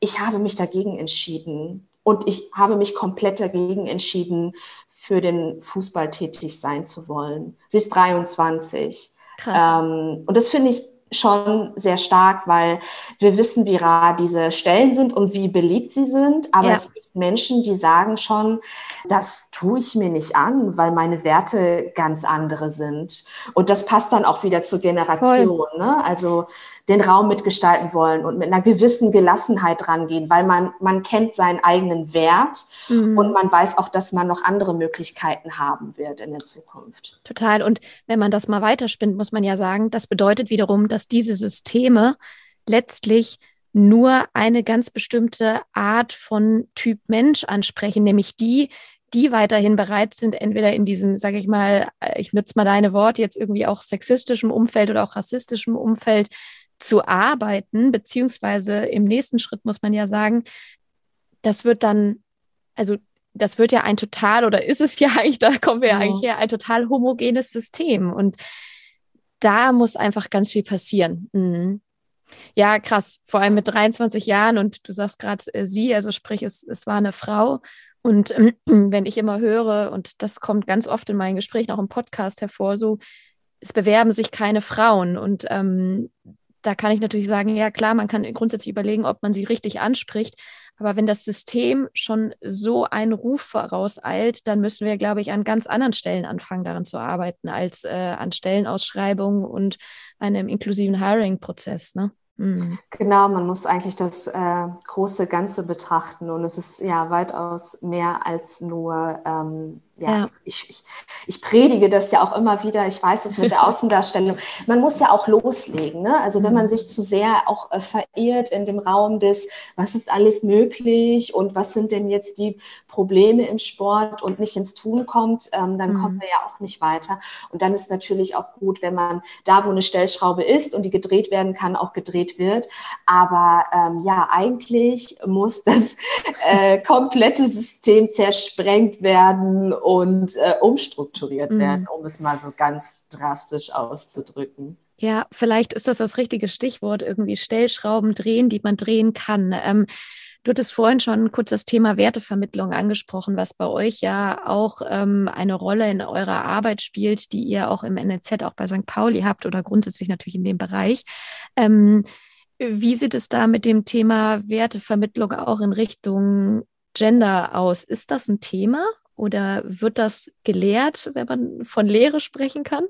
Ich habe mich dagegen entschieden. Und ich habe mich komplett dagegen entschieden, für den Fußball tätig sein zu wollen. Sie ist 23. Krass. Ähm, und das finde ich schon sehr stark, weil wir wissen, wie rar diese Stellen sind und wie beliebt sie sind. Aber ja. es gibt Menschen, die sagen schon, das tue ich mir nicht an, weil meine Werte ganz andere sind. Und das passt dann auch wieder zur Generation. Ne? Also den Raum mitgestalten wollen und mit einer gewissen Gelassenheit rangehen, weil man, man kennt seinen eigenen Wert mhm. und man weiß auch, dass man noch andere Möglichkeiten haben wird in der Zukunft.
Total. Und wenn man das mal weiterspinnt, muss man ja sagen, das bedeutet wiederum, dass diese Systeme letztlich nur eine ganz bestimmte Art von Typ Mensch ansprechen, nämlich die, die weiterhin bereit sind, entweder in diesem, sage ich mal, äh, ich nutze mal deine Wort, jetzt irgendwie auch sexistischem Umfeld oder auch rassistischem Umfeld zu arbeiten, beziehungsweise im nächsten Schritt muss man ja sagen, das wird dann, also das wird ja ein total, oder ist es ja eigentlich, da kommen wir ja, ja eigentlich her, ein total homogenes System. Und da muss einfach ganz viel passieren. Mhm. Ja, krass. Vor allem mit 23 Jahren und du sagst gerade äh, sie, also sprich, es, es war eine Frau. Und äh, wenn ich immer höre, und das kommt ganz oft in meinen Gesprächen, auch im Podcast hervor, so, es bewerben sich keine Frauen. Und ähm, da kann ich natürlich sagen, ja klar, man kann grundsätzlich überlegen, ob man sie richtig anspricht. Aber wenn das System schon so einen Ruf vorauseilt, dann müssen wir, glaube ich, an ganz anderen Stellen anfangen, daran zu arbeiten, als äh, an Stellenausschreibungen und einem inklusiven Hiring-Prozess. Ne?
Mhm. Genau, man muss eigentlich das äh, große Ganze betrachten und es ist ja weitaus mehr als nur ähm, ja, ja. Ich, ich, ich, predige das ja auch immer wieder. Ich weiß jetzt mit der Außendarstellung. Man muss ja auch loslegen. Ne? Also wenn man mhm. sich zu sehr auch äh, verirrt in dem Raum des, was ist alles möglich und was sind denn jetzt die Probleme im Sport und nicht ins Tun kommt, ähm, dann mhm. kommen wir ja auch nicht weiter. Und dann ist natürlich auch gut, wenn man da, wo eine Stellschraube ist und die gedreht werden kann, auch gedreht wird. Aber ähm, ja, eigentlich muss das äh, komplette System zersprengt werden und äh, umstrukturiert mhm. werden, um es mal so ganz drastisch auszudrücken.
Ja, vielleicht ist das das richtige Stichwort, irgendwie Stellschrauben drehen, die man drehen kann. Ähm, Du hattest vorhin schon kurz das Thema Wertevermittlung angesprochen, was bei euch ja auch ähm, eine Rolle in eurer Arbeit spielt, die ihr auch im NLZ, auch bei St. Pauli habt oder grundsätzlich natürlich in dem Bereich. Ähm, wie sieht es da mit dem Thema Wertevermittlung auch in Richtung Gender aus? Ist das ein Thema? Oder wird das gelehrt, wenn man von Lehre sprechen kann?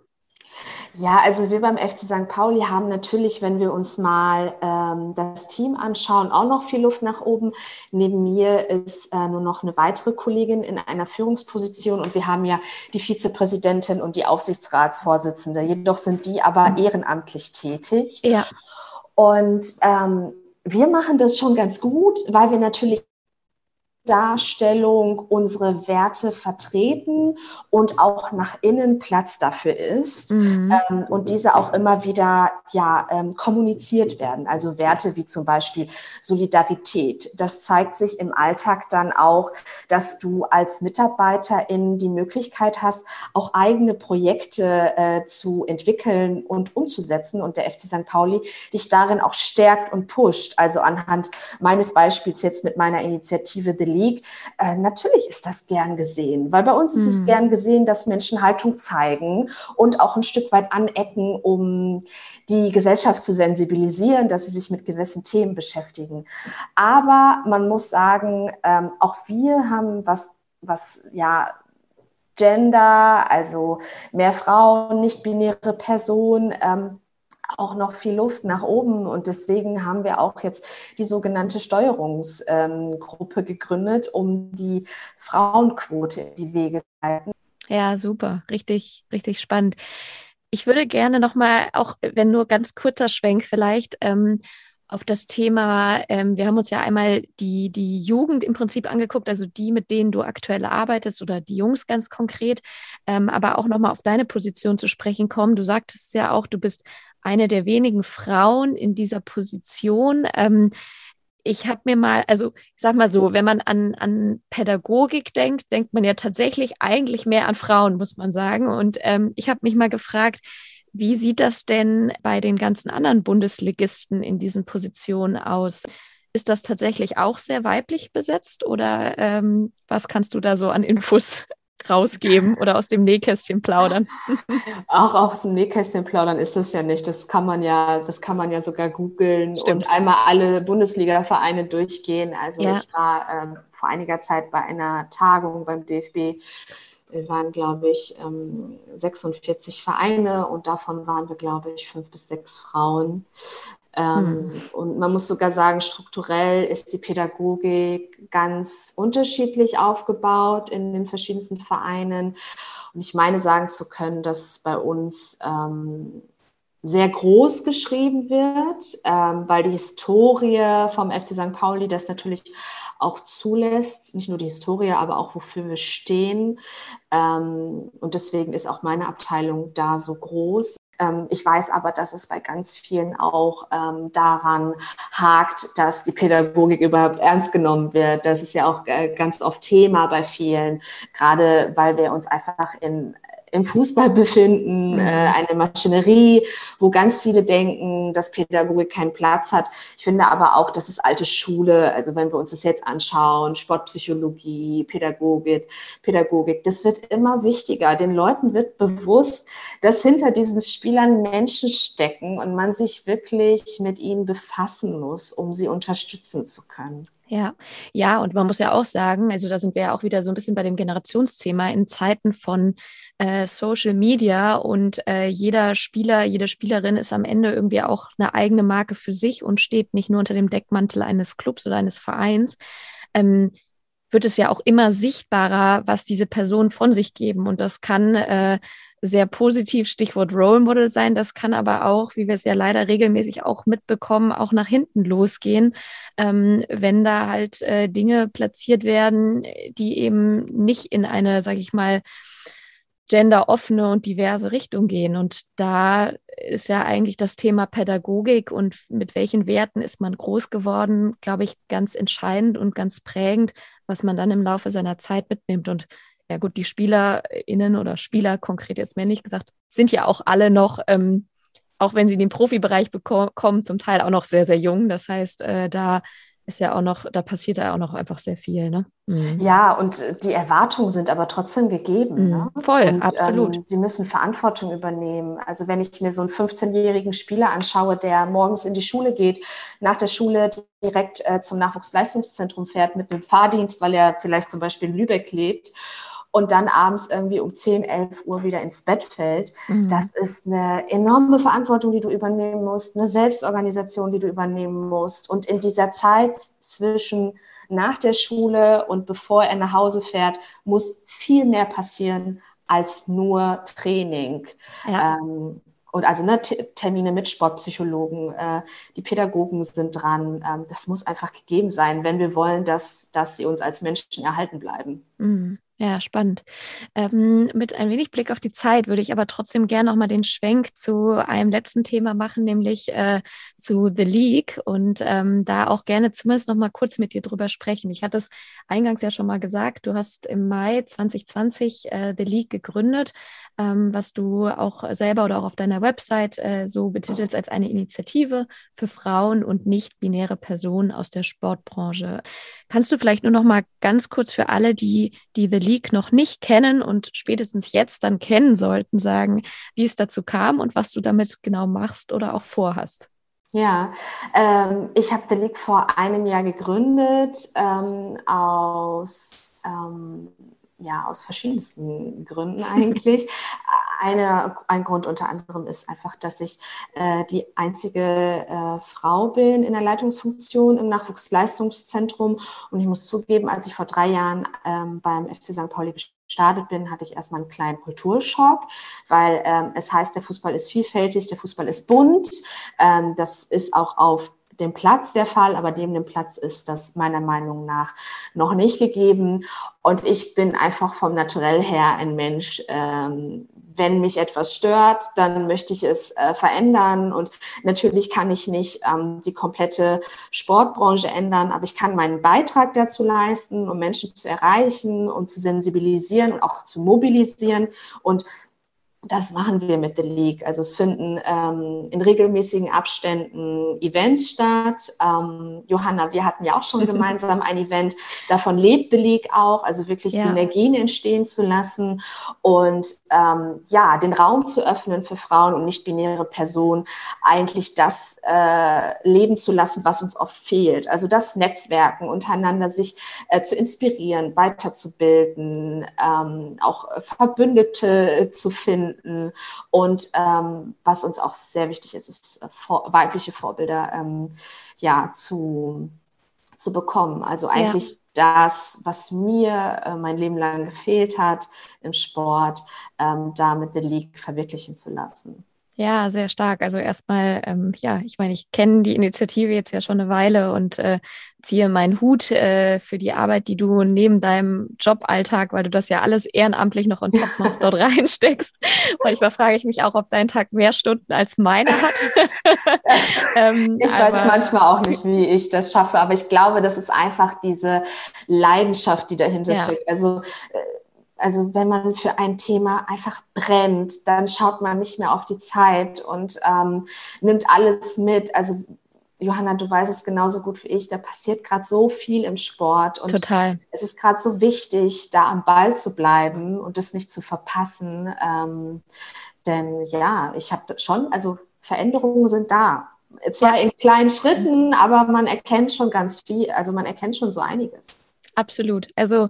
Ja, also wir beim FC St. Pauli haben natürlich, wenn wir uns mal ähm, das Team anschauen, auch noch viel Luft nach oben. Neben mir ist äh, nur noch eine weitere Kollegin in einer Führungsposition und wir haben ja die Vizepräsidentin und die Aufsichtsratsvorsitzende. Jedoch sind die aber ehrenamtlich tätig. Ja. Und ähm, wir machen das schon ganz gut, weil wir natürlich Darstellung unsere Werte vertreten und auch nach innen Platz dafür ist mhm. ähm, und diese auch immer wieder ja, ähm, kommuniziert werden. Also Werte wie zum Beispiel Solidarität. Das zeigt sich im Alltag dann auch, dass du als Mitarbeiterin die Möglichkeit hast, auch eigene Projekte äh, zu entwickeln und umzusetzen und der FC St. Pauli dich darin auch stärkt und pusht. Also anhand meines Beispiels jetzt mit meiner Initiative The League, äh, natürlich ist das gern gesehen, weil bei uns ist es mhm. gern gesehen, dass Menschen Haltung zeigen und auch ein Stück weit anecken, um die Gesellschaft zu sensibilisieren, dass sie sich mit gewissen Themen beschäftigen. Aber man muss sagen, ähm, auch wir haben was, was ja Gender, also mehr Frauen, nicht-binäre Personen, ähm, auch noch viel Luft nach oben. Und deswegen haben wir auch jetzt die sogenannte Steuerungsgruppe gegründet, um die Frauenquote in die Wege zu leiten.
Ja, super. Richtig, richtig spannend. Ich würde gerne nochmal, auch wenn nur ganz kurzer Schwenk vielleicht, ähm, auf das Thema, ähm, wir haben uns ja einmal die, die Jugend im Prinzip angeguckt, also die, mit denen du aktuell arbeitest oder die Jungs ganz konkret, ähm, aber auch nochmal auf deine Position zu sprechen kommen. Du sagtest ja auch, du bist eine der wenigen Frauen in dieser Position. Ähm, ich habe mir mal, also ich sag mal so, wenn man an, an Pädagogik denkt, denkt man ja tatsächlich eigentlich mehr an Frauen, muss man sagen. Und ähm, ich habe mich mal gefragt, wie sieht das denn bei den ganzen anderen Bundesligisten in diesen Positionen aus? Ist das tatsächlich auch sehr weiblich besetzt oder ähm, was kannst du da so an Infos rausgeben oder aus dem Nähkästchen plaudern.
Auch aus dem Nähkästchen plaudern ist das ja nicht. Das kann man ja, das kann man ja sogar googeln und einmal alle Bundesliga-Vereine durchgehen. Also ja. ich war ähm, vor einiger Zeit bei einer Tagung beim DFB. Wir waren, glaube ich, ähm, 46 Vereine und davon waren wir, glaube ich, fünf bis sechs Frauen. Ähm, hm. Und man muss sogar sagen, strukturell ist die Pädagogik ganz unterschiedlich aufgebaut in den verschiedensten Vereinen. Und ich meine sagen zu können, dass bei uns ähm, sehr groß geschrieben wird, ähm, weil die Historie vom FC St. Pauli das natürlich auch zulässt, nicht nur die Historie, aber auch wofür wir stehen. Ähm, und deswegen ist auch meine Abteilung da so groß. Ähm, ich weiß aber, dass es bei ganz vielen auch ähm, daran hakt, dass die Pädagogik überhaupt ernst genommen wird. Das ist ja auch äh, ganz oft Thema bei vielen, gerade weil wir uns einfach in im Fußball befinden, mhm. äh, eine Maschinerie, wo ganz viele denken, dass Pädagogik keinen Platz hat. Ich finde aber auch, dass es alte Schule, also wenn wir uns das jetzt anschauen, Sportpsychologie, Pädagogik, Pädagogik, das wird immer wichtiger. Den Leuten wird bewusst, dass hinter diesen Spielern Menschen stecken und man sich wirklich mit ihnen befassen muss, um sie unterstützen zu können.
Ja, ja, und man muss ja auch sagen, also da sind wir ja auch wieder so ein bisschen bei dem Generationsthema in Zeiten von äh, Social Media und äh, jeder Spieler, jede Spielerin ist am Ende irgendwie auch eine eigene Marke für sich und steht nicht nur unter dem Deckmantel eines Clubs oder eines Vereins. Ähm, wird es ja auch immer sichtbarer, was diese Personen von sich geben. Und das kann äh, sehr positiv, Stichwort Role Model sein. Das kann aber auch, wie wir es ja leider regelmäßig auch mitbekommen, auch nach hinten losgehen, ähm, wenn da halt äh, Dinge platziert werden, die eben nicht in eine, sage ich mal, genderoffene und diverse Richtung gehen. Und da ist ja eigentlich das Thema Pädagogik und mit welchen Werten ist man groß geworden, glaube ich, ganz entscheidend und ganz prägend, was man dann im Laufe seiner Zeit mitnimmt. Und ja gut, die SpielerInnen oder Spieler, konkret jetzt männlich gesagt, sind ja auch alle noch, ähm, auch wenn sie den Profibereich bekommen, zum Teil auch noch sehr, sehr jung. Das heißt, äh, da ist ja auch noch, da passiert ja auch noch einfach sehr viel. Ne?
Mhm. Ja, und die Erwartungen sind aber trotzdem gegeben. Mhm. Ne?
Voll,
und,
absolut.
Ähm, sie müssen Verantwortung übernehmen. Also wenn ich mir so einen 15-jährigen Spieler anschaue, der morgens in die Schule geht, nach der Schule direkt äh, zum Nachwuchsleistungszentrum fährt mit einem Fahrdienst, weil er vielleicht zum Beispiel in Lübeck lebt und dann abends irgendwie um 10, 11 Uhr wieder ins Bett fällt. Mhm. Das ist eine enorme Verantwortung, die du übernehmen musst, eine Selbstorganisation, die du übernehmen musst. Und in dieser Zeit zwischen nach der Schule und bevor er nach Hause fährt, muss viel mehr passieren als nur Training. Ja. Ähm, und also ne, Termine mit Sportpsychologen, äh, die Pädagogen sind dran. Ähm, das muss einfach gegeben sein, wenn wir wollen, dass, dass sie uns als Menschen erhalten bleiben.
Mhm. Ja, spannend. Ähm, mit ein wenig Blick auf die Zeit würde ich aber trotzdem gerne noch mal den Schwenk zu einem letzten Thema machen, nämlich äh, zu The League und ähm, da auch gerne zumindest noch mal kurz mit dir drüber sprechen. Ich hatte es eingangs ja schon mal gesagt, du hast im Mai 2020 äh, The League gegründet, ähm, was du auch selber oder auch auf deiner Website äh, so betitelst als eine Initiative für Frauen und nicht-binäre Personen aus der Sportbranche. Kannst du vielleicht nur noch mal ganz kurz für alle, die die The League noch nicht kennen und spätestens jetzt dann kennen sollten, sagen, wie es dazu kam und was du damit genau machst oder auch vorhast.
Ja, ähm, ich habe The League vor einem Jahr gegründet ähm, aus ähm, ja, aus verschiedensten Gründen eigentlich. Eine, ein Grund unter anderem ist einfach, dass ich äh, die einzige äh, Frau bin in der Leitungsfunktion im Nachwuchsleistungszentrum. Und ich muss zugeben, als ich vor drei Jahren ähm, beim FC St. Pauli gestartet bin, hatte ich erstmal einen kleinen Kulturschock, weil ähm, es heißt, der Fußball ist vielfältig, der Fußball ist bunt. Ähm, das ist auch auf dem Platz der Fall, aber neben dem Platz ist das meiner Meinung nach noch nicht gegeben. Und ich bin einfach vom Naturell her ein Mensch. Ähm, wenn mich etwas stört, dann möchte ich es äh, verändern. Und natürlich kann ich nicht ähm, die komplette Sportbranche ändern, aber ich kann meinen Beitrag dazu leisten, um Menschen zu erreichen und zu sensibilisieren und auch zu mobilisieren. Und das machen wir mit The League. Also es finden ähm, in regelmäßigen Abständen Events statt. Ähm, Johanna, wir hatten ja auch schon gemeinsam ein Event. Davon lebt The League auch, also wirklich ja. Synergien entstehen zu lassen und ähm, ja, den Raum zu öffnen für Frauen und nicht-binäre Personen, eigentlich das äh, leben zu lassen, was uns oft fehlt. Also das Netzwerken untereinander, sich äh, zu inspirieren, weiterzubilden, ähm, auch Verbündete zu finden finden. Und ähm, was uns auch sehr wichtig ist, ist äh, vor, weibliche Vorbilder ähm, ja, zu, zu bekommen. Also eigentlich ja. das, was mir äh, mein Leben lang gefehlt hat im Sport, ähm, da mit der League verwirklichen zu lassen.
Ja, sehr stark. Also erstmal, ähm, ja, ich meine, ich kenne die Initiative jetzt ja schon eine Weile und äh, ziehe meinen Hut äh, für die Arbeit, die du neben deinem Joballtag, weil du das ja alles ehrenamtlich noch on top machst, dort reinsteckst. Manchmal frage ich mich auch, ob dein Tag mehr Stunden als meine hat.
ähm, ich weiß manchmal auch nicht, wie ich das schaffe, aber ich glaube, das ist einfach diese Leidenschaft, die dahinter ja. steckt. Also äh, also wenn man für ein Thema einfach brennt, dann schaut man nicht mehr auf die Zeit und ähm, nimmt alles mit. Also Johanna, du weißt es genauso gut wie ich, da passiert gerade so viel im Sport und
Total.
es ist gerade so wichtig, da am Ball zu bleiben und das nicht zu verpassen. Ähm, denn ja, ich habe schon, also Veränderungen sind da. Zwar in kleinen Schritten, aber man erkennt schon ganz viel, also man erkennt schon so einiges.
Absolut. Also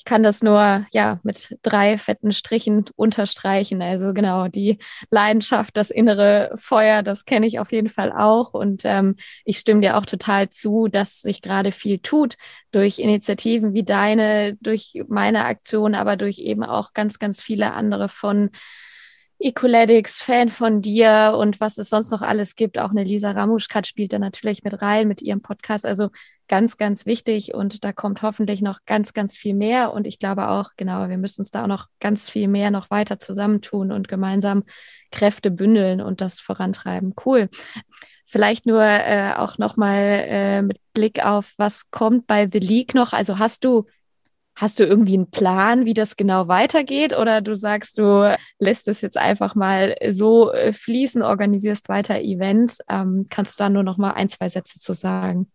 ich kann das nur ja mit drei fetten Strichen unterstreichen. Also genau die Leidenschaft, das innere Feuer, das kenne ich auf jeden Fall auch. Und ähm, ich stimme dir auch total zu, dass sich gerade viel tut durch Initiativen wie deine, durch meine Aktion, aber durch eben auch ganz, ganz viele andere von Ecoletics, Fan von dir und was es sonst noch alles gibt. Auch eine Lisa Ramuschkat spielt da natürlich mit rein mit ihrem Podcast. Also ganz, ganz wichtig und da kommt hoffentlich noch ganz, ganz viel mehr. Und ich glaube auch, genau, wir müssen uns da auch noch ganz viel mehr noch weiter zusammentun und gemeinsam Kräfte bündeln und das vorantreiben. Cool. Vielleicht nur äh, auch nochmal äh, mit Blick auf, was kommt bei The League noch. Also hast du Hast du irgendwie einen Plan, wie das genau weitergeht? Oder du sagst, du lässt es jetzt einfach mal so äh, fließen, organisierst weiter Events? Ähm, kannst du da nur noch mal ein, zwei Sätze zu sagen?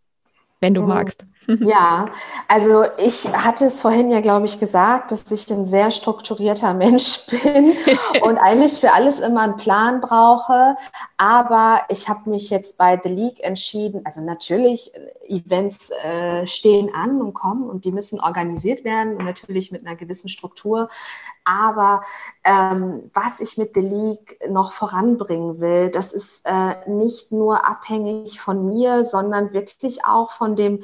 Wenn du mhm. magst.
Ja, also ich hatte es vorhin ja, glaube ich, gesagt, dass ich ein sehr strukturierter Mensch bin und eigentlich für alles immer einen Plan brauche. Aber ich habe mich jetzt bei The League entschieden, also natürlich, Events äh, stehen an und kommen und die müssen organisiert werden, natürlich mit einer gewissen Struktur. Aber ähm, was ich mit The League noch voranbringen will, das ist äh, nicht nur abhängig von mir, sondern wirklich auch von dem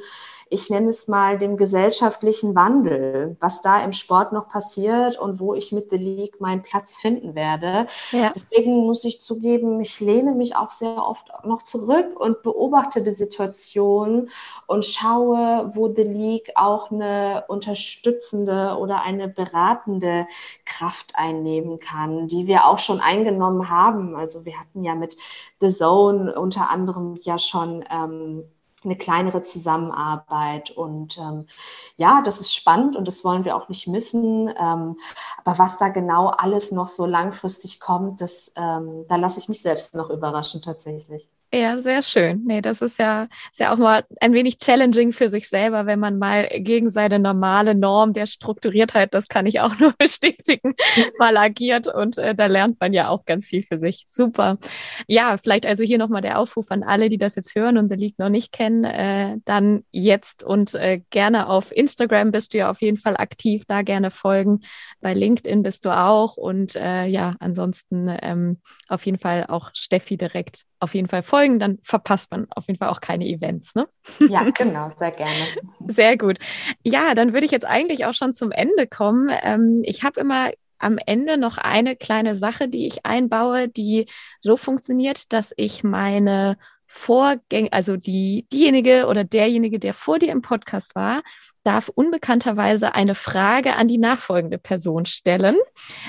ich nenne es mal, dem gesellschaftlichen Wandel, was da im Sport noch passiert und wo ich mit The League meinen Platz finden werde. Ja. Deswegen muss ich zugeben, ich lehne mich auch sehr oft noch zurück und beobachte die Situation und schaue, wo The League auch eine unterstützende oder eine beratende Kraft einnehmen kann, die wir auch schon eingenommen haben. Also wir hatten ja mit The Zone unter anderem ja schon ähm, eine kleinere Zusammenarbeit. Und ähm, ja, das ist spannend und das wollen wir auch nicht missen. Ähm, aber was da genau alles noch so langfristig kommt, das, ähm, da lasse ich mich selbst noch überraschen tatsächlich.
Ja, sehr schön. Nee, das ist ja, ist ja auch mal ein wenig challenging für sich selber, wenn man mal gegen seine normale Norm der Strukturiertheit, das kann ich auch nur bestätigen, mal agiert und äh, da lernt man ja auch ganz viel für sich. Super. Ja, vielleicht also hier nochmal der Aufruf an alle, die das jetzt hören und The League noch nicht kennen, äh, dann jetzt und äh, gerne auf Instagram bist du ja auf jeden Fall aktiv, da gerne folgen. Bei LinkedIn bist du auch und äh, ja, ansonsten ähm, auf jeden Fall auch Steffi direkt auf jeden Fall folgen, dann verpasst man auf jeden Fall auch keine Events. Ne?
Ja, genau, sehr gerne.
Sehr gut. Ja, dann würde ich jetzt eigentlich auch schon zum Ende kommen. Ähm, ich habe immer am Ende noch eine kleine Sache, die ich einbaue, die so funktioniert, dass ich meine Vorgänger, also die, diejenige oder derjenige, der vor dir im Podcast war, darf unbekannterweise eine Frage an die nachfolgende Person stellen,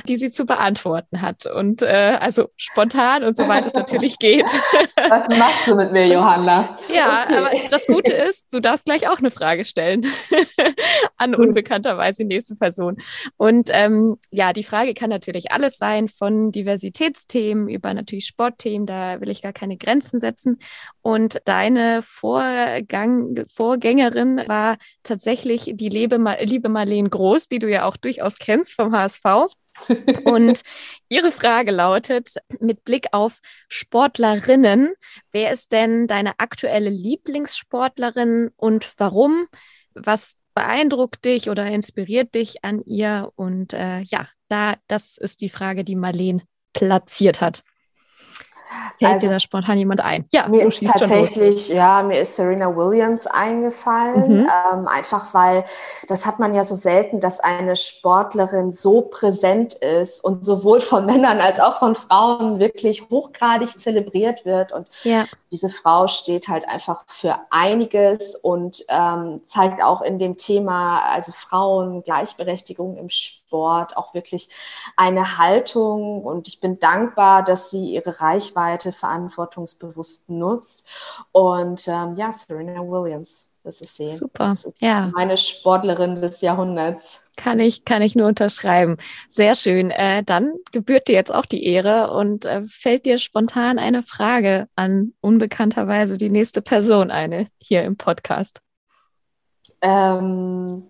die sie zu beantworten hat. Und äh, also spontan und soweit es natürlich geht.
Was machst du mit mir, Johanna?
Ja, okay. aber das Gute ist, du darfst gleich auch eine Frage stellen an unbekannterweise die nächste Person. Und ähm, ja, die Frage kann natürlich alles sein, von Diversitätsthemen über natürlich Sportthemen, da will ich gar keine Grenzen setzen. Und deine Vorgang Vorgängerin war tatsächlich die liebe, liebe Marlene Groß, die du ja auch durchaus kennst vom HSV. Und ihre Frage lautet, mit Blick auf Sportlerinnen, wer ist denn deine aktuelle Lieblingssportlerin und warum? Was beeindruckt dich oder inspiriert dich an ihr? Und äh, ja, da, das ist die Frage, die Marlene platziert hat. Fällt also, dir da spontan jemand ein?
Ja, mir ist tatsächlich, ja, mir ist Serena Williams eingefallen, mhm. ähm, einfach weil das hat man ja so selten, dass eine Sportlerin so präsent ist und sowohl von Männern als auch von Frauen wirklich hochgradig zelebriert wird. Und ja. diese Frau steht halt einfach für einiges und ähm, zeigt auch in dem Thema, also Frauen, Gleichberechtigung im Sport, auch wirklich eine Haltung. Und ich bin dankbar, dass sie ihre Reichweite Reichweite verantwortungsbewusst nutzt. Und ähm, ja, Serena Williams, das ist sie.
Super.
Ist
ja.
Meine Sportlerin des Jahrhunderts.
Kann ich, kann ich nur unterschreiben. Sehr schön. Äh, dann gebührt dir jetzt auch die Ehre und äh, fällt dir spontan eine Frage an unbekannterweise die nächste Person eine hier im Podcast.
Ähm,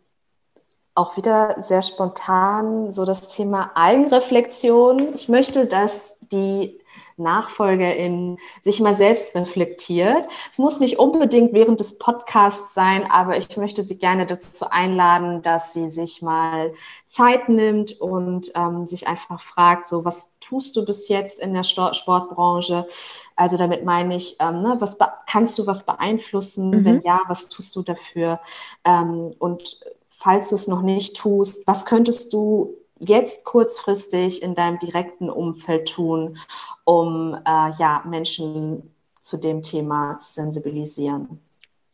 auch wieder sehr spontan so das Thema Eigenreflexion. Ich möchte, dass die NachfolgerInnen sich mal selbst reflektiert. Es muss nicht unbedingt während des Podcasts sein, aber ich möchte Sie gerne dazu einladen, dass sie sich mal Zeit nimmt und ähm, sich einfach fragt, so was tust du bis jetzt in der Sportbranche? Also damit meine ich, ähm, ne, was kannst du was beeinflussen? Mhm. Wenn ja, was tust du dafür? Ähm, und falls du es noch nicht tust, was könntest du jetzt kurzfristig in deinem direkten Umfeld tun, um äh, ja, Menschen zu dem Thema zu sensibilisieren?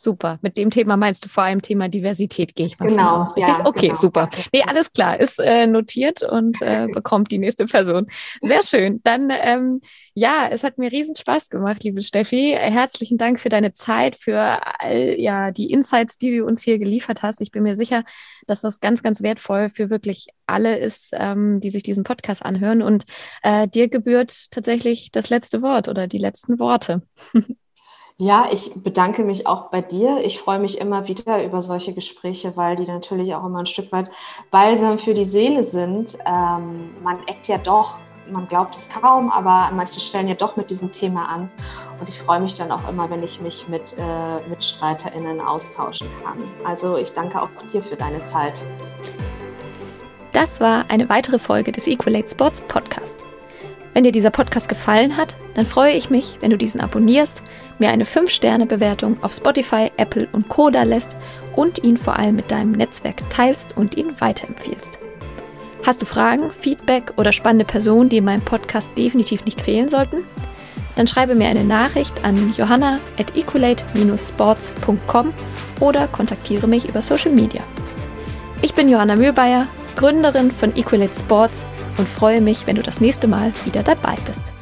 Super. Mit dem Thema meinst du vor allem Thema Diversität, gehe ich mal
genau,
von aus, richtig? Ja, okay, genau. super. Nee, alles klar, ist äh, notiert und äh, bekommt die nächste Person. Sehr schön. Dann, ähm, ja, es hat mir riesen Spaß gemacht, liebe Steffi. Herzlichen Dank für deine Zeit, für all ja, die Insights, die du uns hier geliefert hast. Ich bin mir sicher, dass das ganz, ganz wertvoll für wirklich alle ist, ähm, die sich diesen Podcast anhören. Und äh, dir gebührt tatsächlich das letzte Wort oder die letzten Worte.
Ja, ich bedanke mich auch bei dir. Ich freue mich immer wieder über solche Gespräche, weil die natürlich auch immer ein Stück weit balsam für die Seele sind. Ähm, man eckt ja doch, man glaubt es kaum, aber an manchen Stellen ja doch mit diesem Thema an. Und ich freue mich dann auch immer, wenn ich mich mit äh, MitstreiterInnen austauschen kann. Also ich danke auch dir für deine Zeit.
Das war eine weitere Folge des Equalate Sports Podcast. Wenn dir dieser Podcast gefallen hat, dann freue ich mich, wenn du diesen abonnierst, mir eine 5-Sterne-Bewertung auf Spotify, Apple und Co. da lässt und ihn vor allem mit deinem Netzwerk teilst und ihn weiterempfiehlst. Hast du Fragen, Feedback oder spannende Personen, die in meinem Podcast definitiv nicht fehlen sollten? Dann schreibe mir eine Nachricht an johanna at equalate-sports.com oder kontaktiere mich über Social Media. Ich bin Johanna Mühlbayer, Gründerin von Equalate Sports und freue mich, wenn du das nächste Mal wieder dabei bist.